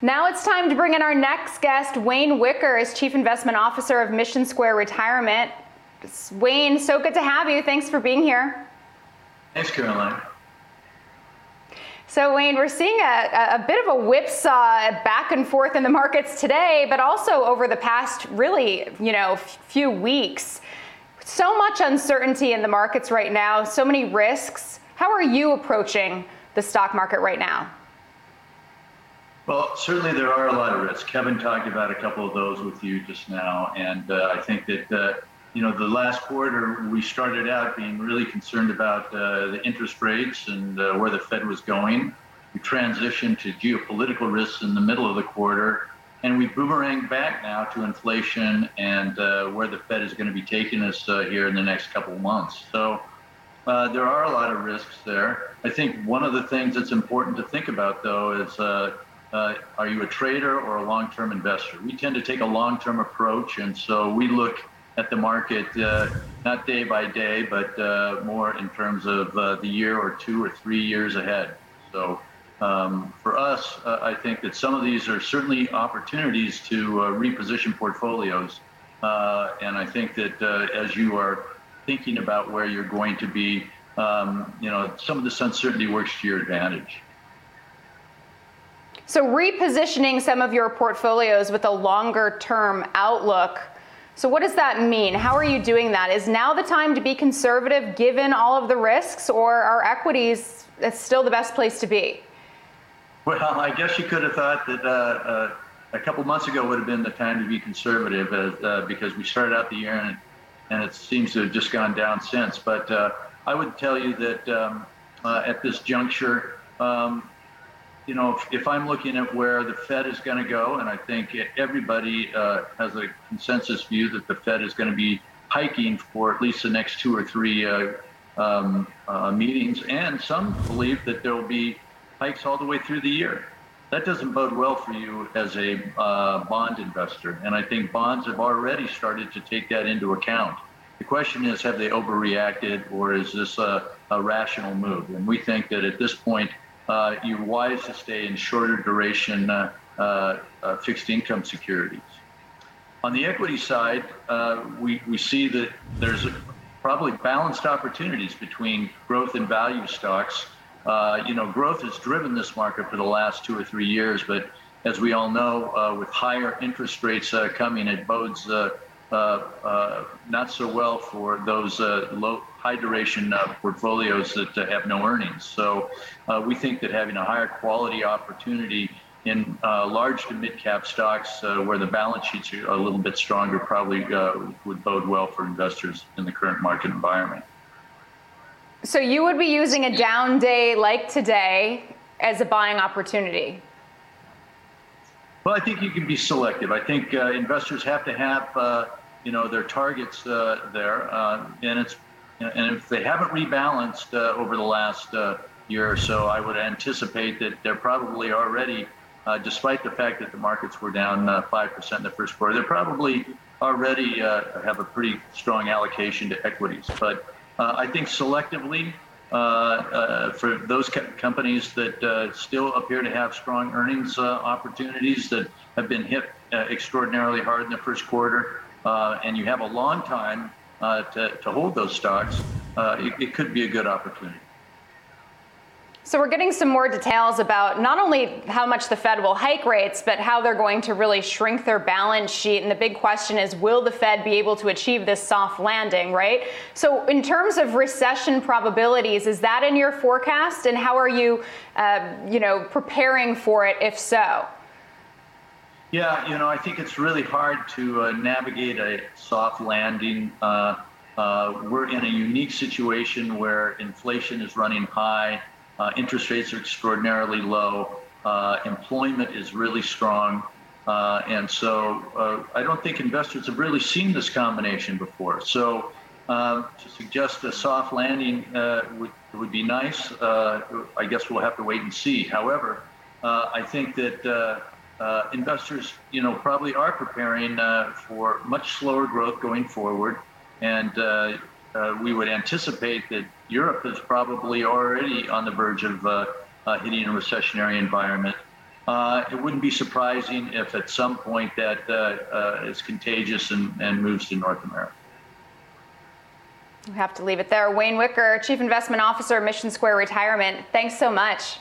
Now it's time to bring in our next guest, Wayne Wicker, as Chief Investment Officer of MissionSquare Retirement. Wayne, so good to have you. Thanks for being here. Thanks, Caroline. So, Wayne, we're seeing a, a bit of a whipsaw back and forth in the markets today, but also over the past really, you know, few weeks. So much uncertainty in the markets right now, so many risks. How are you approaching the stock market right now? Well, certainly there are a lot of risks. Kevin talked about a couple of those with you just now, and uh, I think that uh, you know the last quarter we started out being really concerned about uh, the interest rates and uh, where the Fed was going. We transitioned to geopolitical risks in the middle of the quarter, and we boomeranged back now to inflation and uh, where the Fed is going to be taking us uh, here in the next couple of months. So. there are a lot of risks there. I think one of the things that's important to think about, though, is uh, are you a trader or a long-term investor? We tend to take a long-term approach, and so we look at the market uh, not day by day, but uh, more in terms of uh, the year or two or three years ahead. So um, for us, uh, I think that some of these are certainly opportunities to uh, reposition portfolios, and I think that as you are thinking about where you're going to be, um, you know, some of this uncertainty works to your advantage. So repositioning some of your portfolios with a longer term outlook. So what does that mean? How are you doing that? Is now the time to be conservative given all of the risks or are equities still the best place to be? Well, I guess you could have thought that uh, uh, a couple months ago would have been the time to be conservative as, uh, because we started out the year and, and it seems to have just gone down since. But uh, I would tell you that um, uh, at this juncture, um, you know, if, if, I'm looking at where the Fed is going to go, and I think everybody uh, has a consensus view that the Fed is going to be hiking for at least the next two or three uh, um, uh, meetings, and some believe that there will be hikes all the way through the year. That doesn't bode well for you as a uh, bond investor, and I think bonds have already started to take that into account. The question is, have they overreacted, or is this a, a rational move? And we think that at this point, uh, you're wise to stay in shorter duration uh, uh, fixed income securities. On the equity side, we, we see that there's probably balanced opportunities between growth and value stocks. Uh, you know, growth has driven this market for the last two or three years, but as we all know, uh, with higher interest rates uh, coming, it bodes not so well for those low high duration uh, portfolios that uh, have no earnings. So uh, we think that having a higher quality opportunity in uh, large to mid cap stocks uh, where the balance sheets are a little bit stronger probably uh, would bode well for investors in the current market environment. So you would be using a down day like today as a buying opportunity? Well, I think you can be selective. I think investors have to have you know their targets there, and it's and if they haven't rebalanced uh, over the last uh, year or so, I would anticipate that they're probably already, uh, despite the fact that the markets were down 5% uh, in the first quarter, they're probably already uh, have a pretty strong allocation to equities. But uh, I think selectively, Uh, uh, for those co- companies that uh, still appear to have strong earnings opportunities that have been hit extraordinarily hard in the first quarter, and you have a long time uh, to, to hold those stocks, uh, it, it could be a good opportunity. So we're getting some more details about not only how much the Fed will hike rates, but how they're going to really shrink their balance sheet. And the big question is, will the Fed be able to achieve this soft landing, right? So in terms of recession probabilities, is that in your forecast? And how are you, uh, you know, preparing for it if so? Yeah, you know, I think it's really hard to uh, navigate a soft landing. Uh, uh, we're in a unique situation where inflation is running high, uh, interest rates are extraordinarily low, uh, employment is really strong. Uh, and so I don't think investors have really seen this combination before. So to suggest a soft landing would, would be nice. I guess we'll have to wait and see. However, I think that uh, investors, you know, probably are preparing uh, for much slower growth going forward, and uh, we would anticipate that Europe is probably already on the verge of uh, uh, hitting a recessionary environment. uh, it wouldn't be surprising if at some point that uh, uh, is contagious and, and moves to North America. We have to leave it there. Wayne Wicker, Chief Investment Officer, MissionSquare Retirement. Thanks so much.